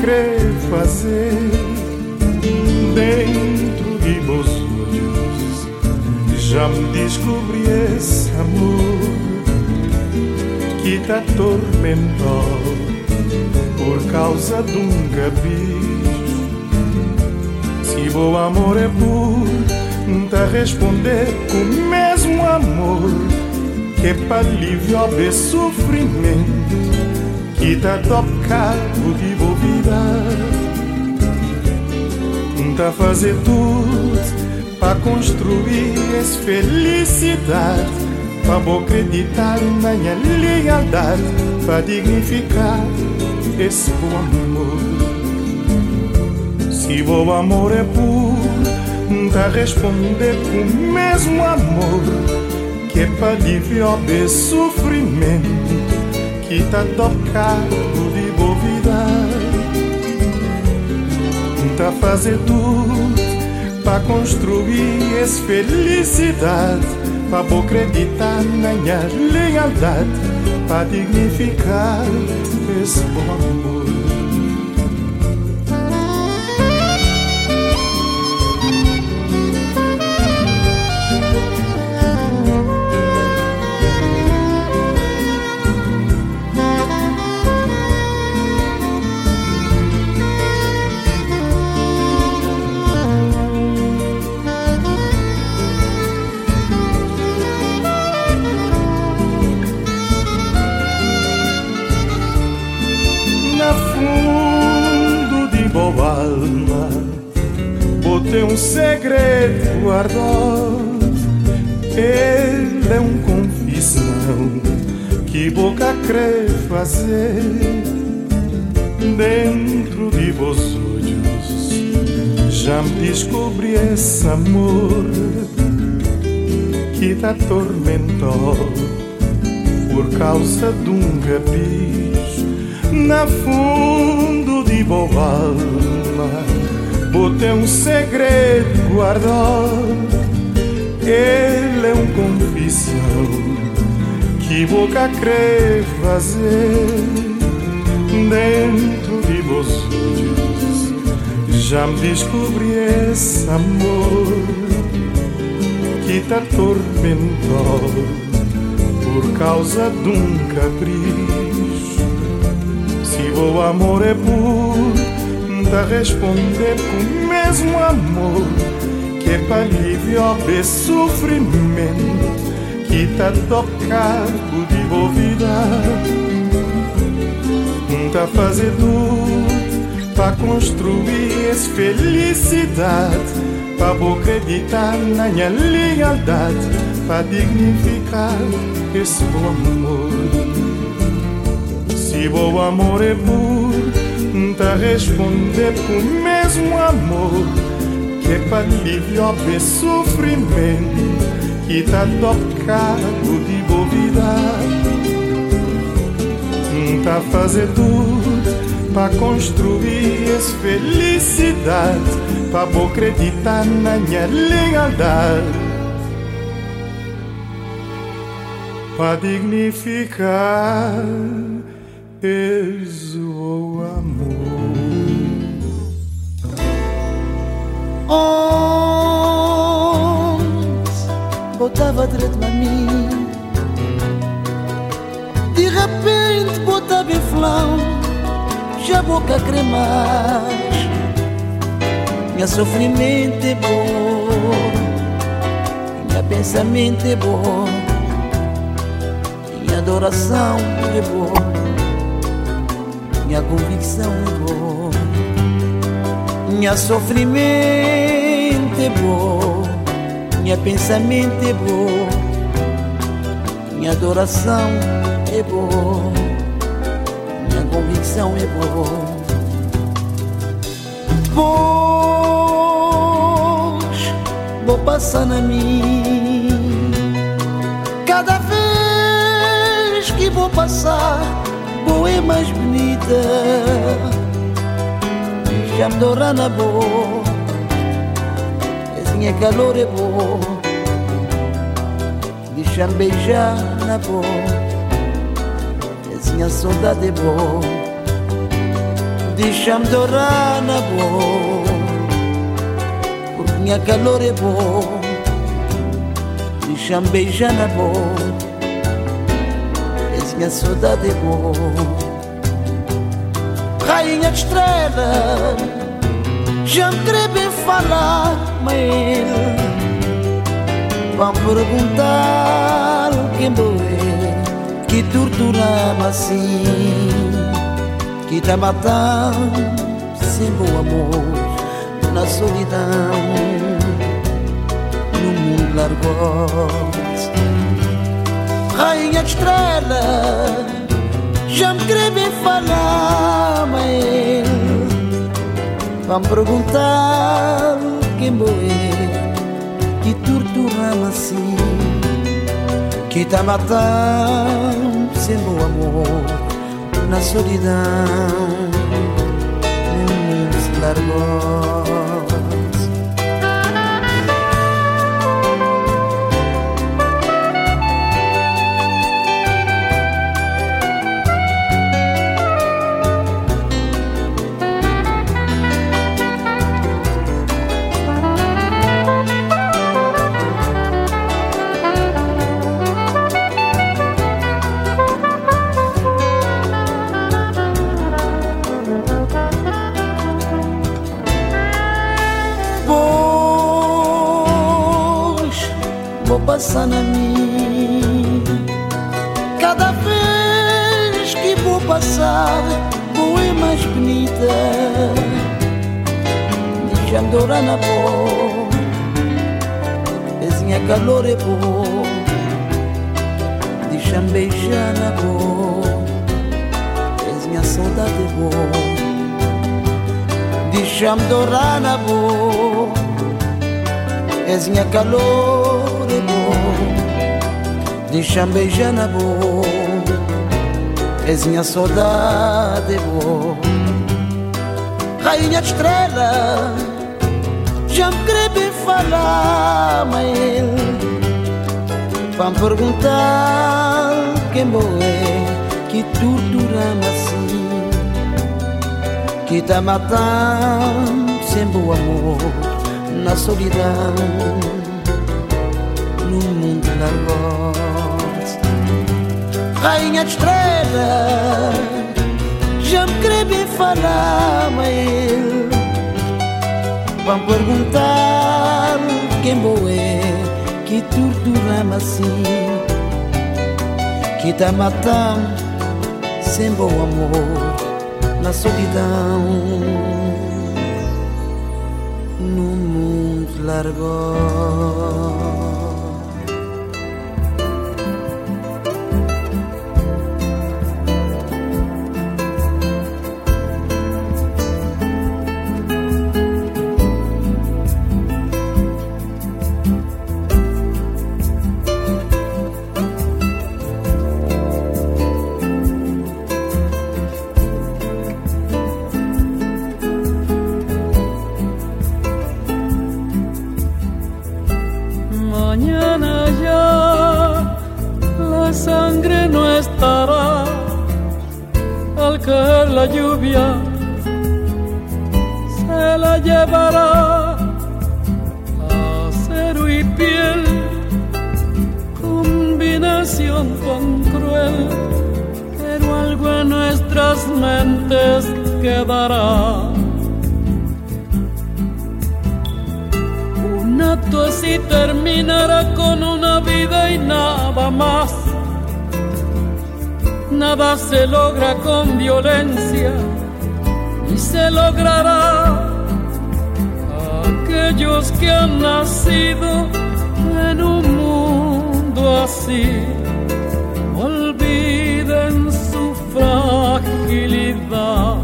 crê fazer Dentro de meus olhos. Já me descobri esse amor Que te atormentou Por causa de um capricho Se o amor é puro a responder com o mesmo amor que é para aliviar o sofrimento que tá tocado de bobida tá fazer tudo para construir essa felicidade para vou acreditar na minha lealdade para dignificar esse bom amor. Se o amor é puro a responder com o mesmo amor que é para aliviar o sofrimento que tá tocado de tá fazer tudo para construir essa felicidade para acreditar na minha lealdade para dignificar esse bom amor guardado. Ele é um confissão que boca crê fazer dentro de vos olhos. Já me descobri esse amor que te atormentou por causa de um capricho na fundo de boa alma Botei um segredo guardado Ele é um confissão Que boca crê fazer. Dentro de olhos Já me descobri esse amor Que te atormentou Por causa de um capricho. Se o amor é puro a responder com o mesmo amor para aliviar o sofrimento que tá tocado de envolvida tá fazer tudo para construir essa felicidade para acreditar na minha lealdade para dignificar esse bom amor. Se o amor é puro a responder com o mesmo amor que é para aliviar o sofrimento que tá tocado de bovida tá fazer tudo para construir essa felicidade para vou acreditar na minha lealdade. Para dignificar esse Onde botava direito na mim De repente botava inflão Já boca cremar Minha sofrimento é bom Minha pensamento é bom Minha adoração é bom Minha convicção é boa minha sofrimento é bom Minha pensamento é bom, minha adoração é bom, minha convicção é boa. Depois vou passar na mim cada vez que vou passar, vou é mais bonita. Já me dora na boa minha calor é bom Deixa-me beijar na boca Minha saudade é bom Deixa-me dourar na boca Porque minha calor é bom Deixa-me beijar na boca Minha saudade bom Rainha de estrela Já me bem falar mail Vão perguntar quem é Que tortura-me assim Que tá matando sem bom amor Na solidão. No mundo largoso Rainha de estrela Já me queria falar Mas Vão perguntar quem boé que tortura-me assim que tá matando sem bom amor na solidão. Largou passa na mim. Cada vez que vou passar, vou é mais bonita. Deixa-me dourar na boca, pezinha calor é bom. Deixa-me beijar na boca, pezinha saudade é bom. Deixa-me dourar na boca, pezinha calor Deixa-me beijar na boca. És minha saudade boa Rainha de estrela Já me queria falar Mas Vão perguntar quem é Que tortura-me assim. Que tá matando sem bom amor Na solidão largo rainha de estrela Já me queria falar, mas Vão perguntar quem boa é Que tortura-me assim Que tá matando sem bom amor Na solidão No mundo largou la lluvia se la llevará acero y piel, combinación tan cruel, pero algo en nuestras mentes quedará. Un acto así terminará con una vida y nada más Nada se logra con violencia y se logrará aquellos que han nacido en un mundo así. Olviden su fragilidad.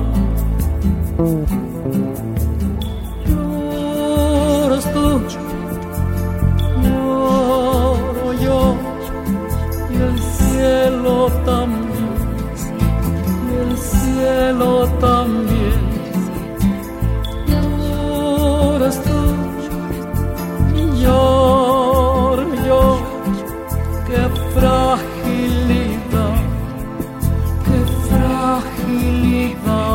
Qué fragilidad, qué fragilidad.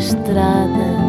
Estrada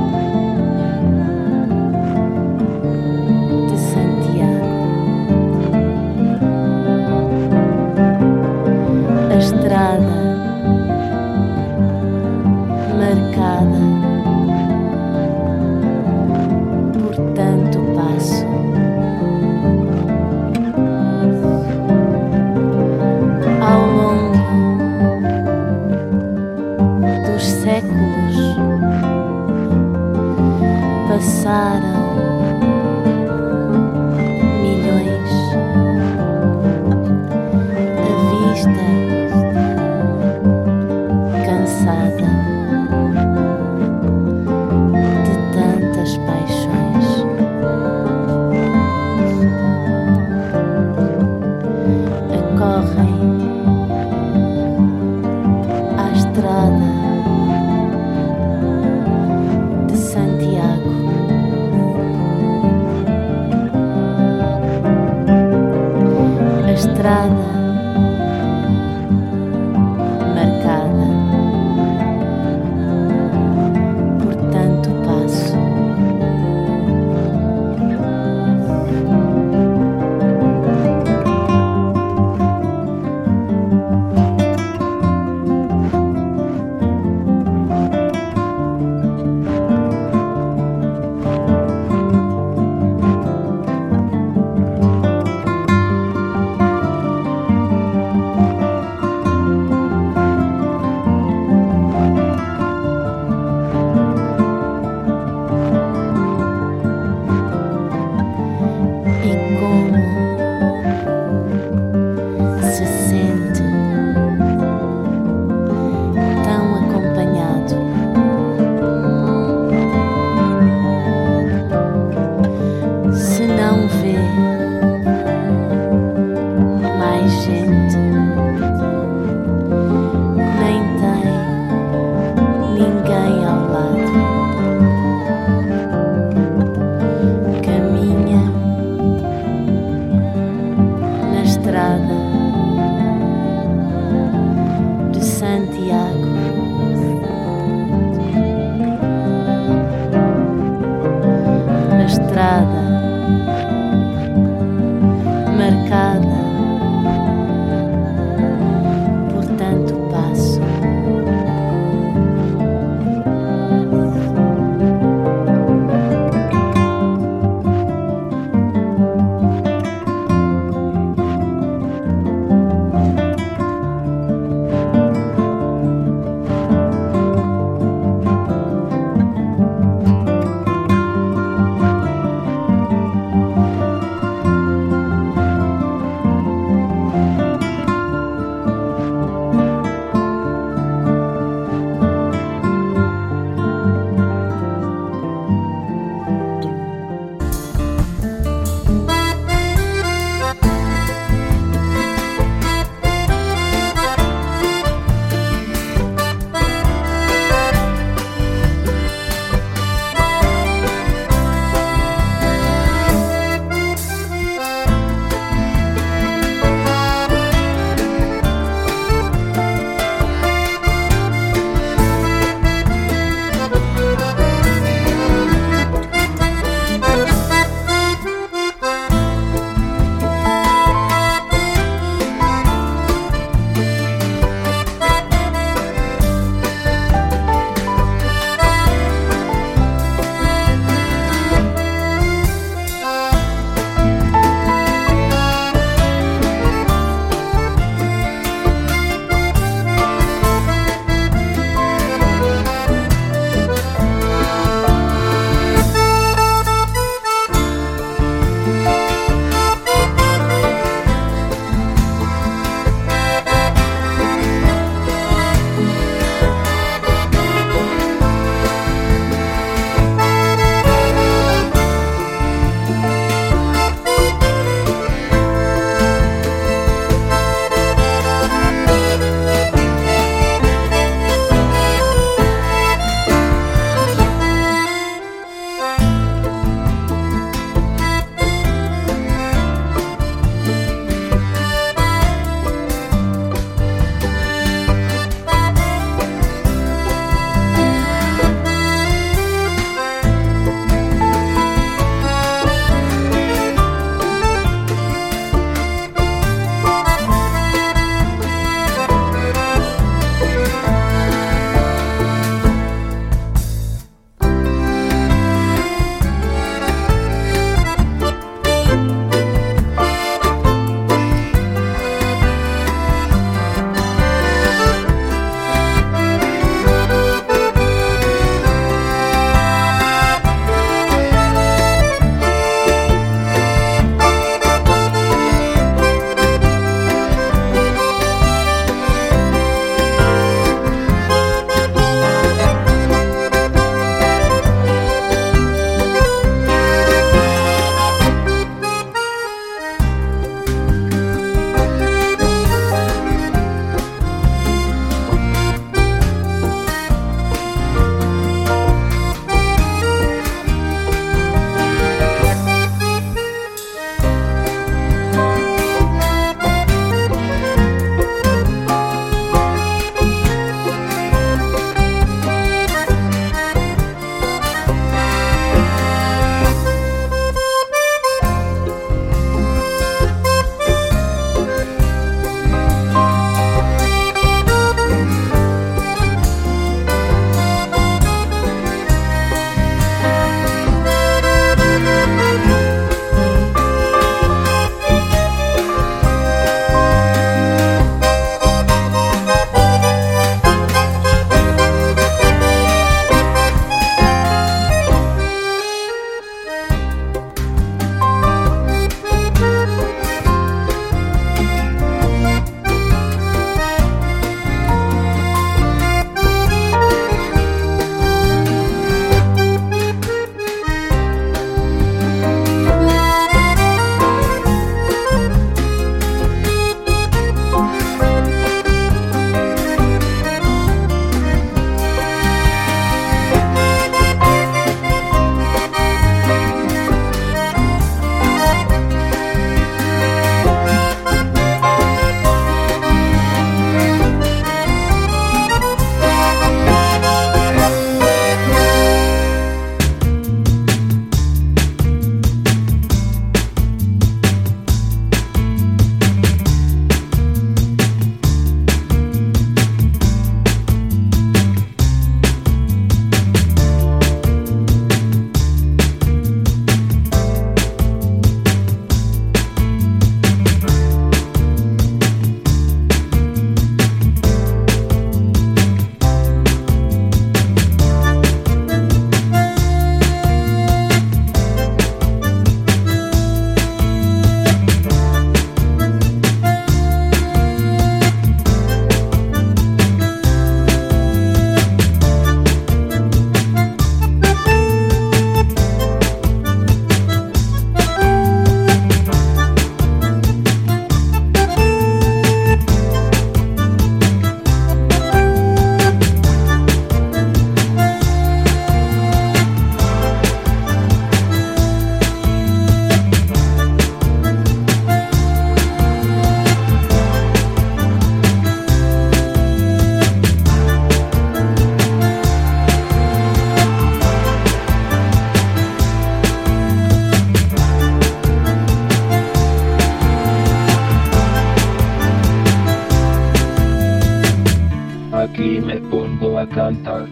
cantar.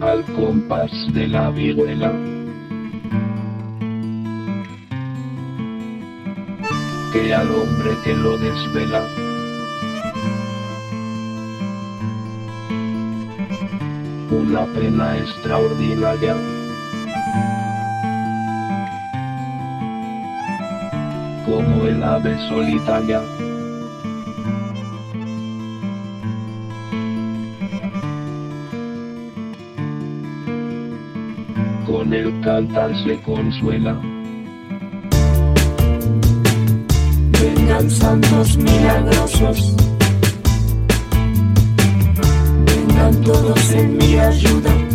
Al compás de la vihuela. Que al hombre que lo desvela. Una pena extraordinaria. como el ave solitaria. altar se consuela. Vengan santos milagrosos, vengan todos en mi ayuda.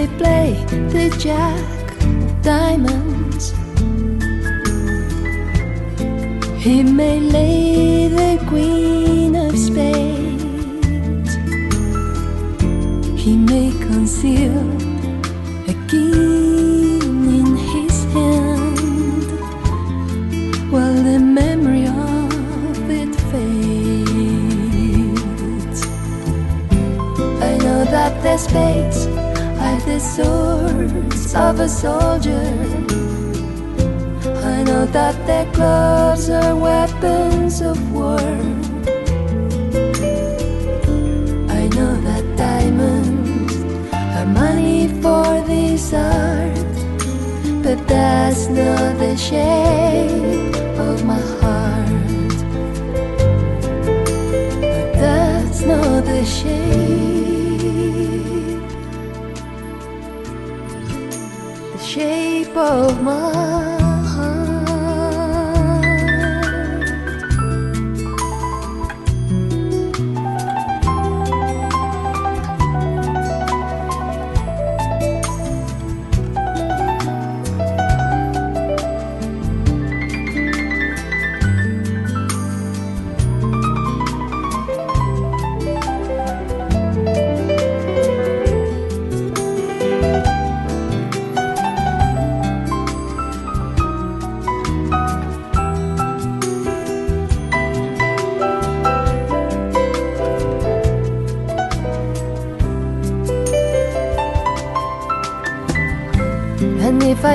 they play the jack of diamonds. He may lay the queen of spades. He may conceal a king in his hand, while the memory of it fades. I know that there's spades the swords of a soldier. I know that their gloves are weapons of war. I know that diamonds are money for this art, but that's not the shape of my heart. But that's not the shape. above my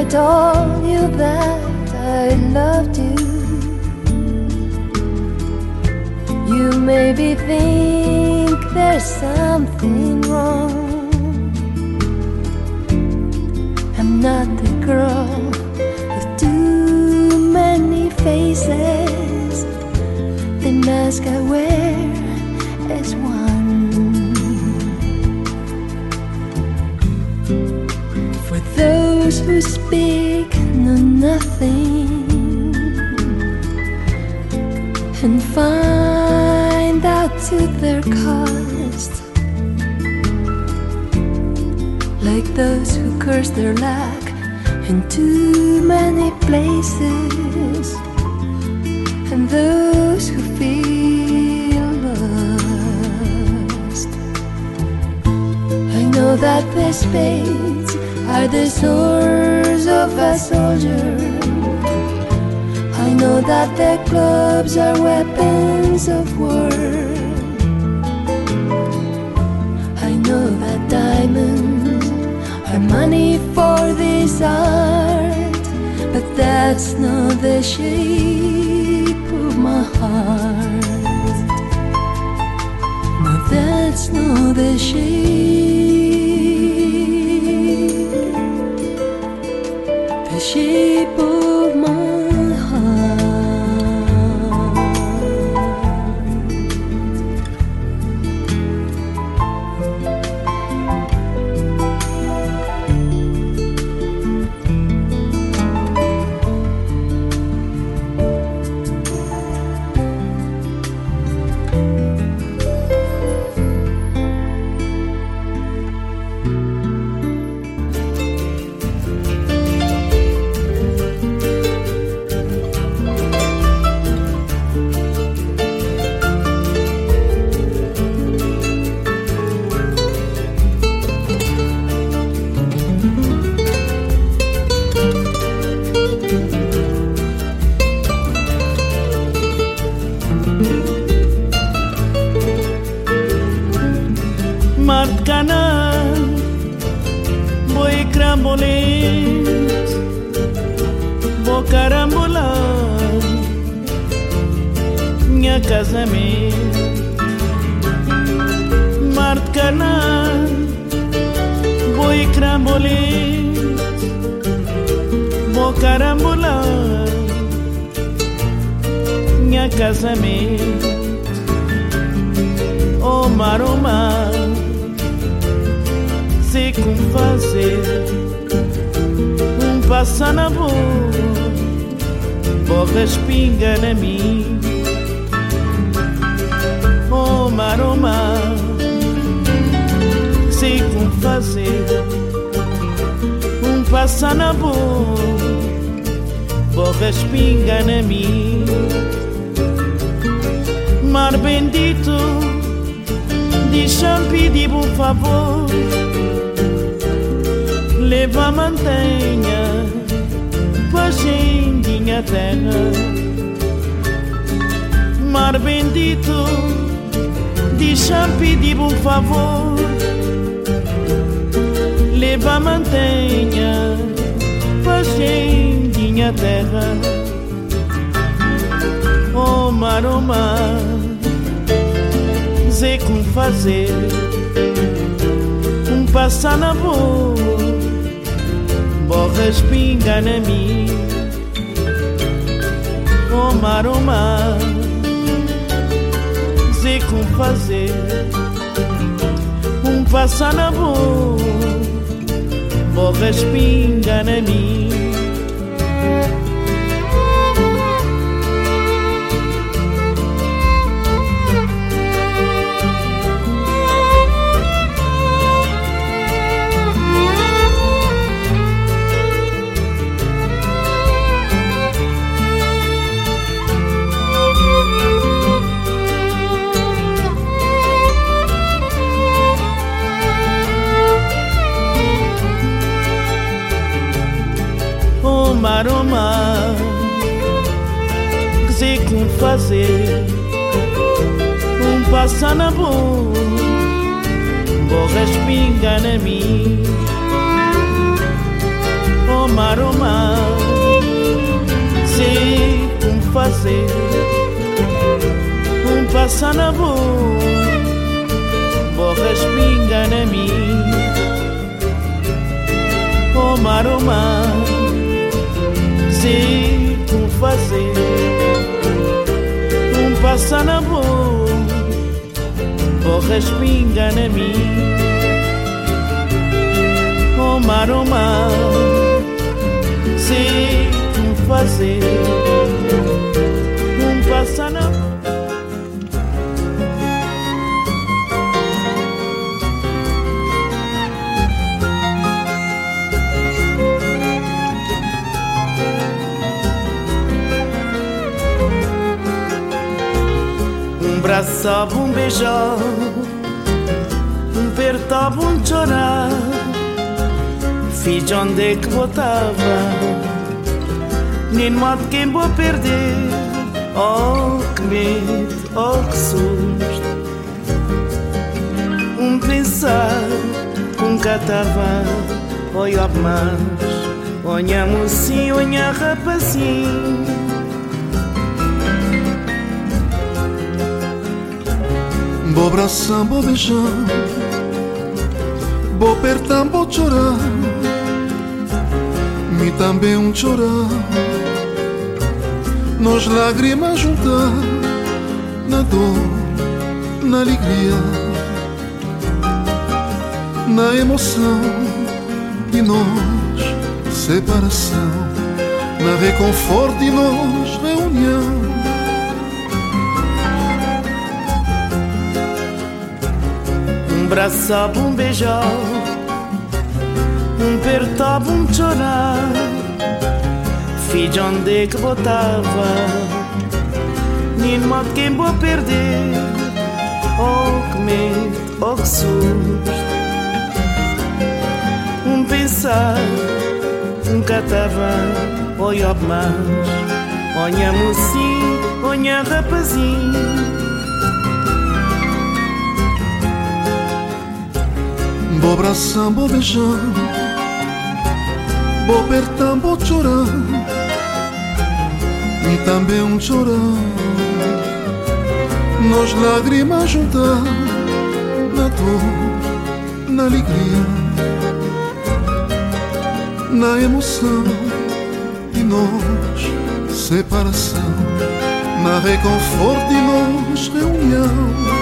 I told you that I loved you, you maybe think there's something wrong. I'm not the girl with too many faces. The mask I those who speak know nothing. And find out to their cost, like those who curse their lack in too many places, and those who feel lost. I know that the spades are the swords of a soldier. I know that the clubs are weapons of war. I know that diamonds are money for this art, but that's not the shape of my heart. No, that's not the shape, 起不 minha casamento. Marcana, boi crambolins, bo carambolar, minha casamento. Oh mar, oh mar sei como fazer Um passa na boa Borra espinga na mim Oh mar, oh mar. Sei como fazer Um passa na boa Borra espinga na mim Mar bendito Deixa-me pedir por favor. Leva a mantenha Pra gentinha terra. Mar bendito Deixa-me pedir por favor. Leva mantenha Pra gentinha terra Oh mar, oh mar sei como fazer Um passar na boa Borra borras pinga na mim O mar, o mar Como fazer. Um passar na boa Borras pinga na mim oh sei como fazer. Um passa na boa Borras pinga na mim Oh oh Sei como fazer. Um passa na boa Borras pinga na mim Oh mar, oh como fazer Um passa na boa Borras pinga na mim Oh mar, oh mar. Como fazer Um passa na abraçava, um beijar, um apertava, um chorar. Fiz onde é que botava, nem modo quem vou perder. Oh, que medo, oh, que susto. Um pensar, um catava, olha mais, olha mocinho, olha rapazinho. Vou abraçar, vou beijar Vou apertar, vou chorar. Me também um chorar. Nós lágrimas juntar Na dor, na alegria Na emoção E nós, separação. Na reconforto e nós, Um abraçava, um beijar Um apertava, um chorar Fiz onde é que botava? Nem modo quem vou perder. Oh que medo, oh que susto. Um pensar, um catava. Olha mais, olha mocinho, olha rapazinho Vou abraçar, vou beijar. Vou apertar, vou chorar. E também um chorar Nós lágrimas juntar Na dor, na alegria Na emoção. E nós, separação Na reconforto e nós, reunião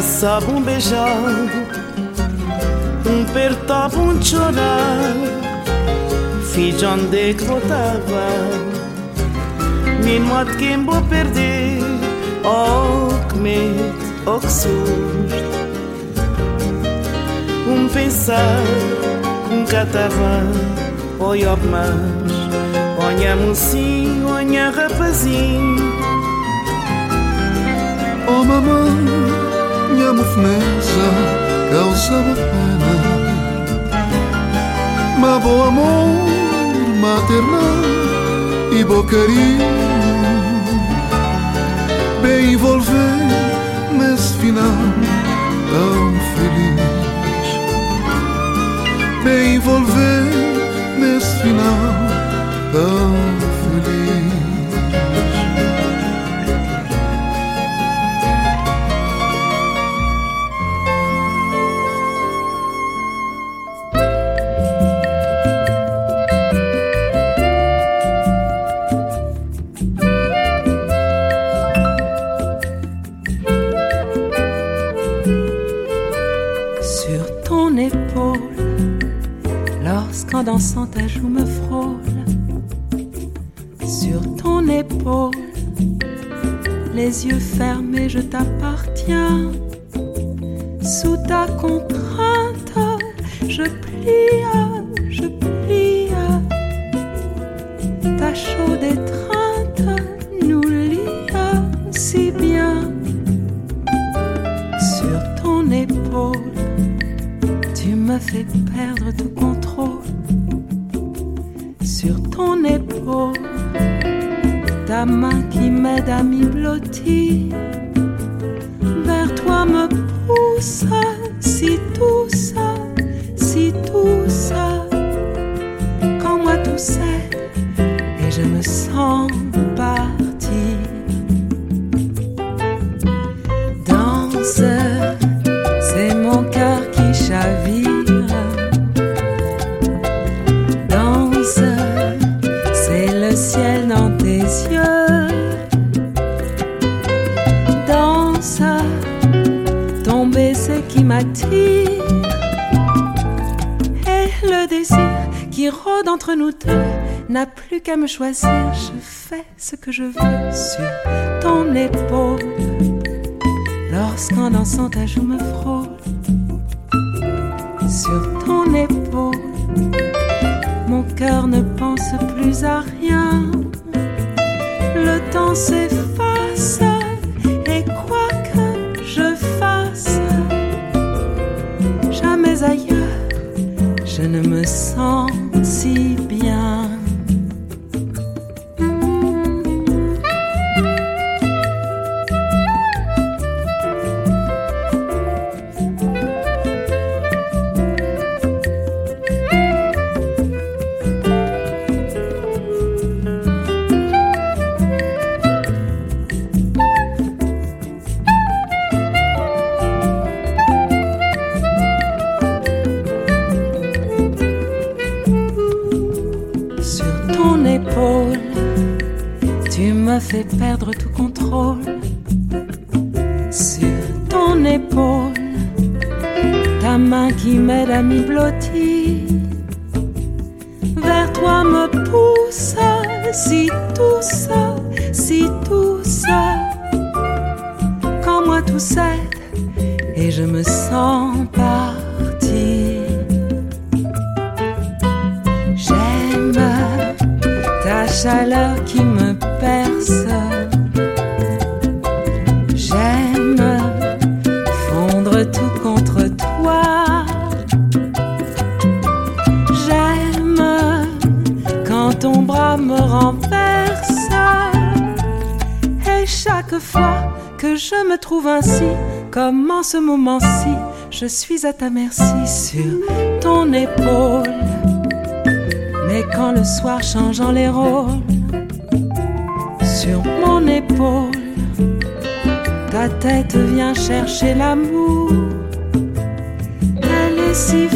abraçava, um beijar, um apertava, um chorar. Fiz onde que voltava, nem modo quem vou perder. Oh, que medo, oh, que susto. Um pensar, um catava, olha mais, olha mocinho, olha rapazinho. Oh, mamãe minha mofneza causava pena. Bom amor maternal e bom carinho bem envolver nesse final tão feliz. Bem envolver nesse final tão dansant t'appartient. Choisir. Je fais ce que je veux sur ton épaule. Lorsqu'en dansant ta joue me frôle sur ton épaule, mon cœur ne pense plus à rien. Le temps s'efface je ne me sens je suis à ta merci sur ton épaule. Mais quand le soir changeant les rôles, sur mon épaule. Ta tête vient chercher l'amour. Elle est si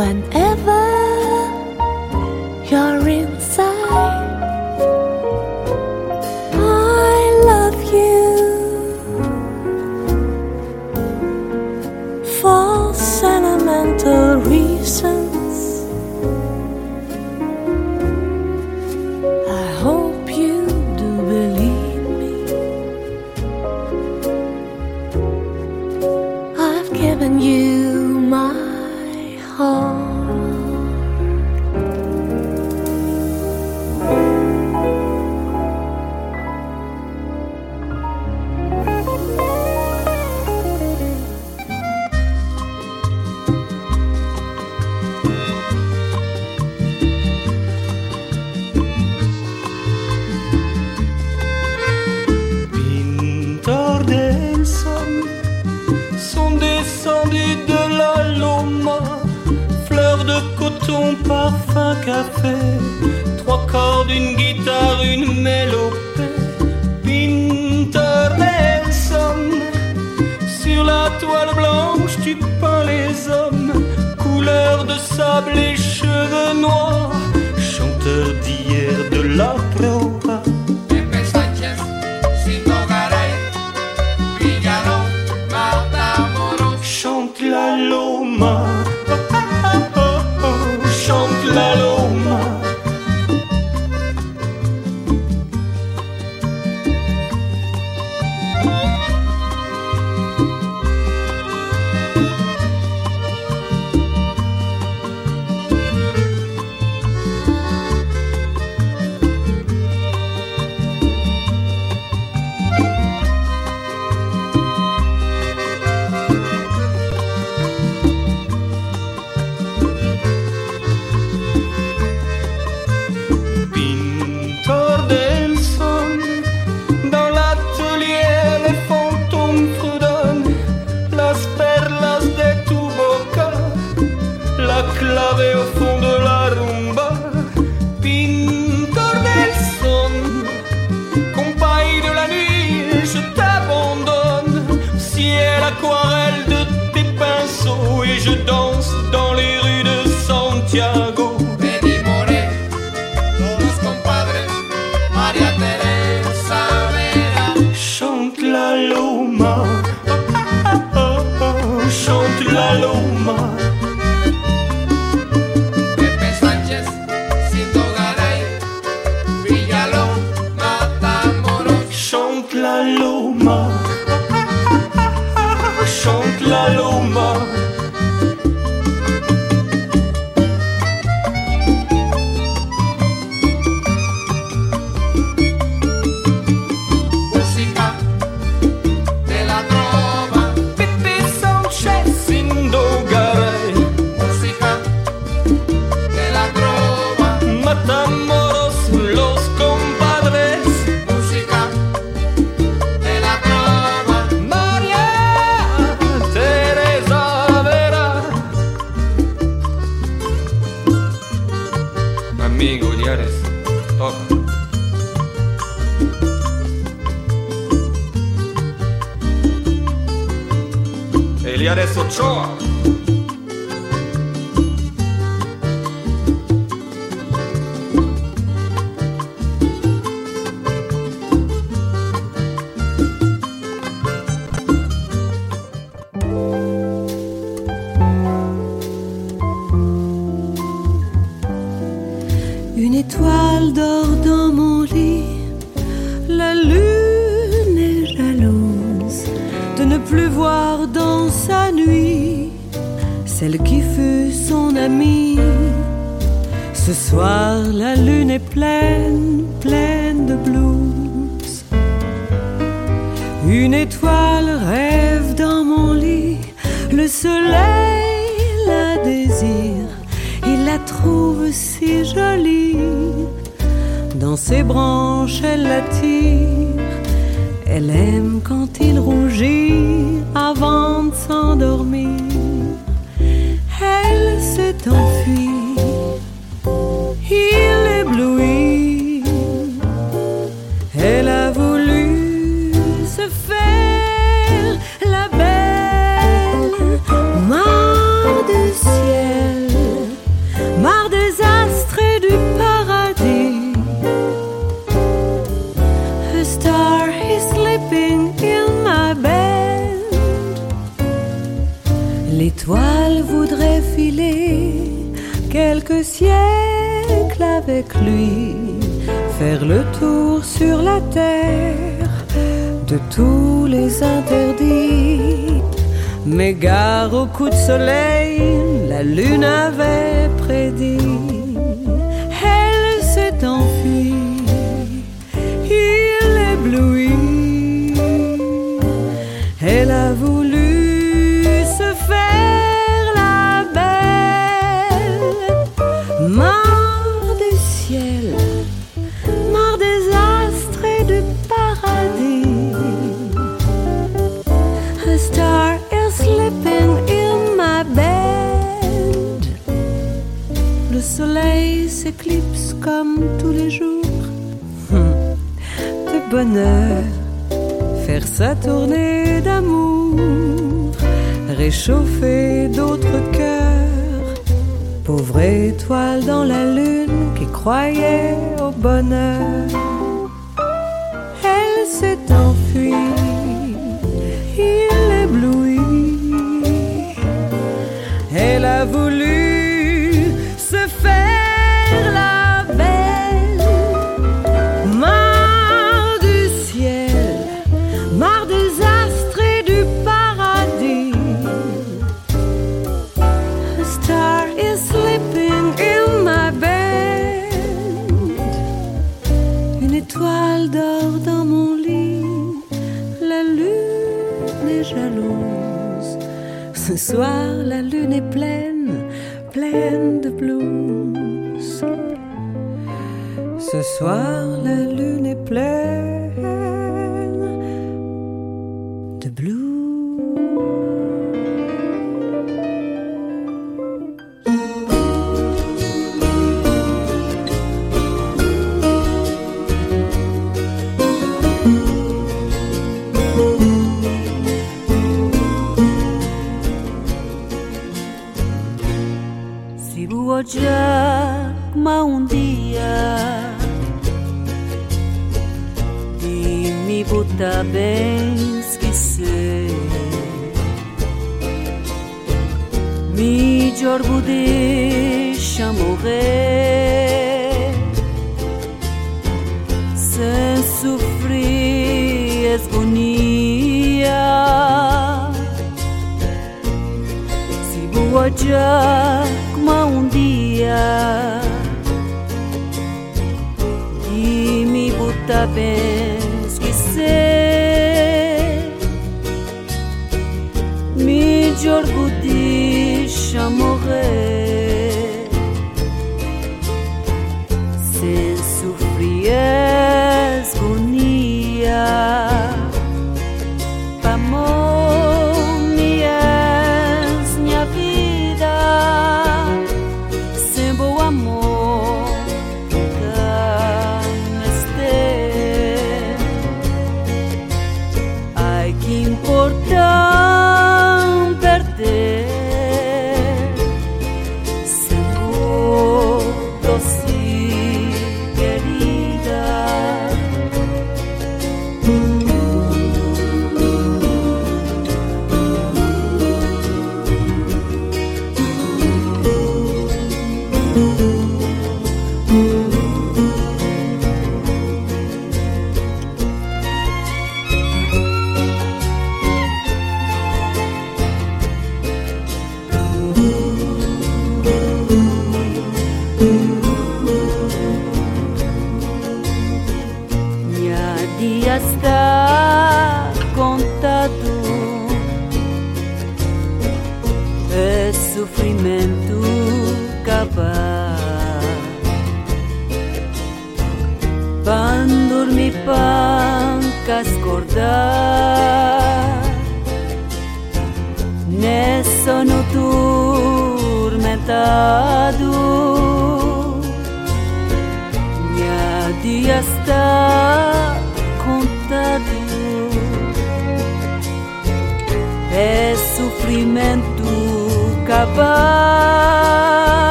晚安。Une étoile rêve dans mon lit, le soleil la désire, il la trouve si jolie. Dans ses branches, elle l'attire, elle aime quand il rougit avant de s'endormir. Elle s'est enfuie avec lui, faire le tour sur la terre de tous les interdits. Mais gare au coup de soleil, la lune avait prédit. faire sa tournée d'amour, réchauffer d'autres cœurs. Pauvre étoile dans la lune qui croyait au bonheur.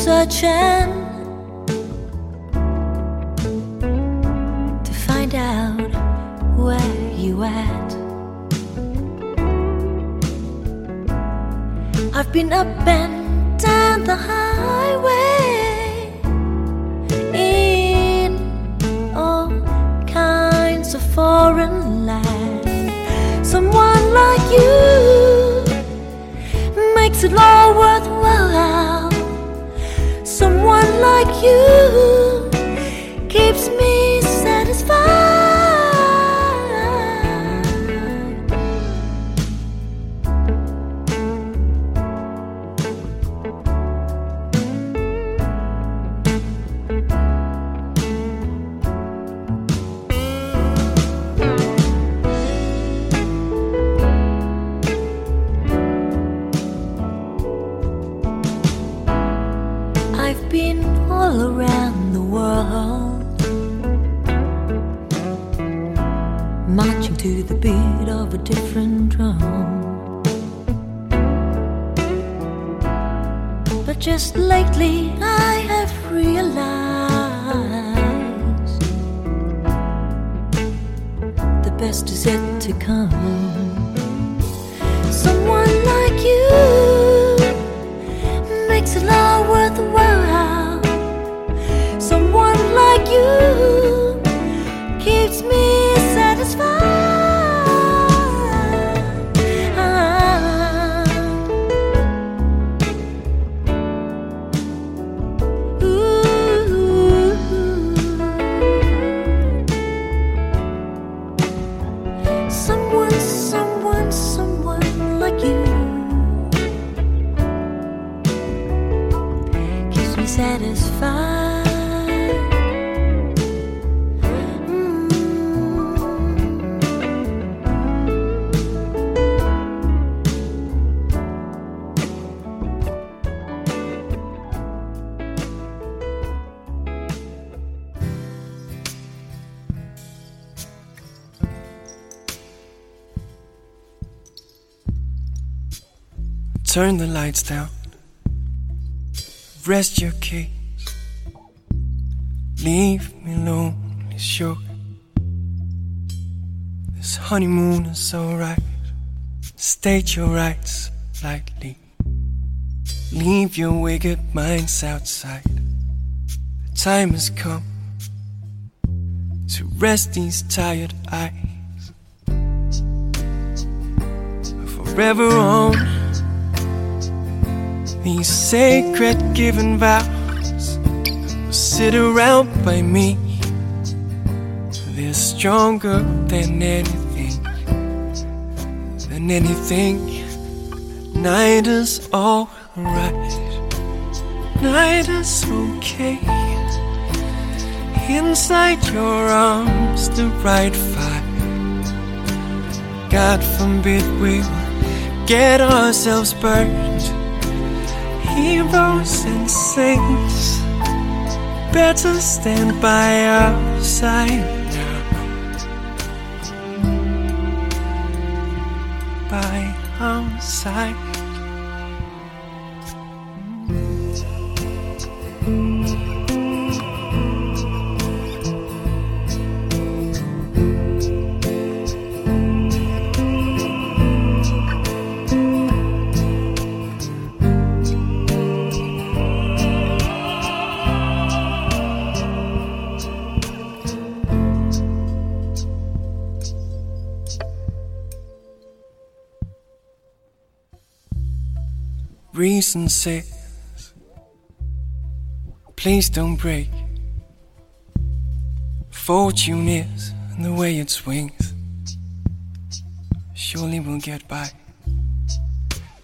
所缺。Just lately Turn the lights down. Rest your case. Leave me lonely, sure. This honeymoon is alright. State your rights lightly. Leave your wicked minds outside. The time has come to rest these tired eyes. Forever on these sacred given vows sit around by me. They're stronger than anything, than anything. Night is alright, night is okay. Inside your arms, the right fire. God forbid we get ourselves burned heroes and saints better stand by our side. By our side. Reason says, please don't break. Fortune is the way it swings. Surely we'll get by.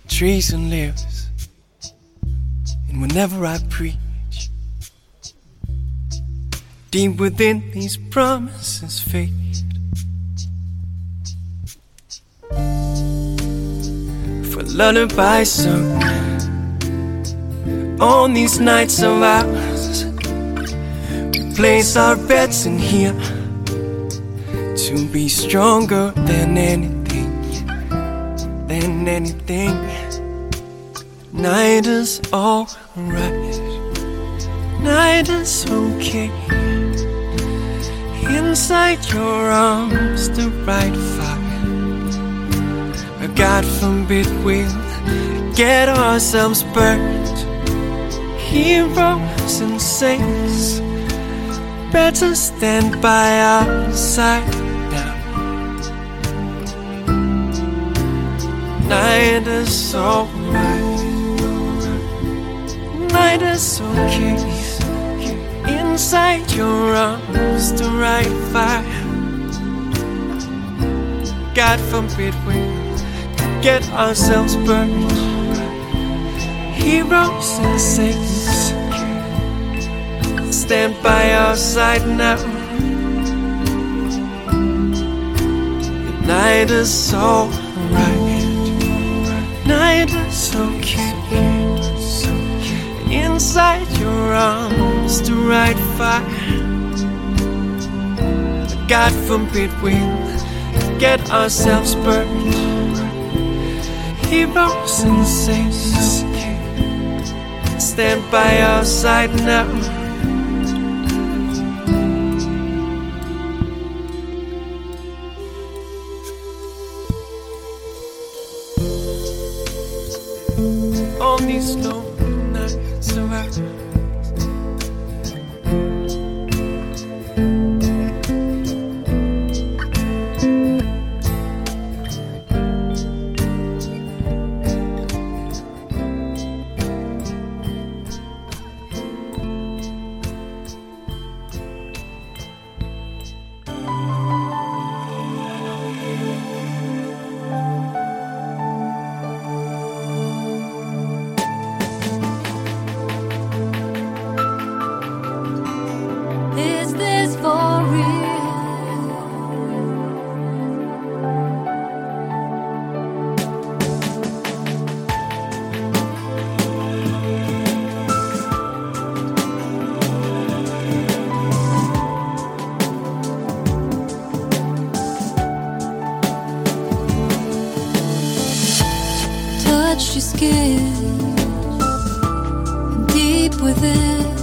Treason lives, and whenever I preach, deep within these promises fade. For lullaby sung on these nights of ours, we place our bets in here to be stronger than anything, than anything. Night is alright, night is okay. Inside your arms, the right fire. God forbid we'll get ourselves burned. Heroes and saints better stand by our side now. Night is alright, night is okay. Inside your arms, the right fire. God forbid we get ourselves burned. Heroes and saints stand by our side now. The night is so alright, night is okay. Inside your arms, the right fire. God forbid we'll get ourselves burned. Heroes and saints stand by our side now. Your skin deep within.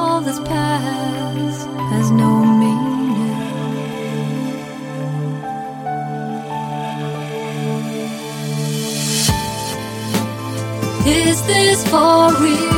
All that's past has no meaning Is this for real?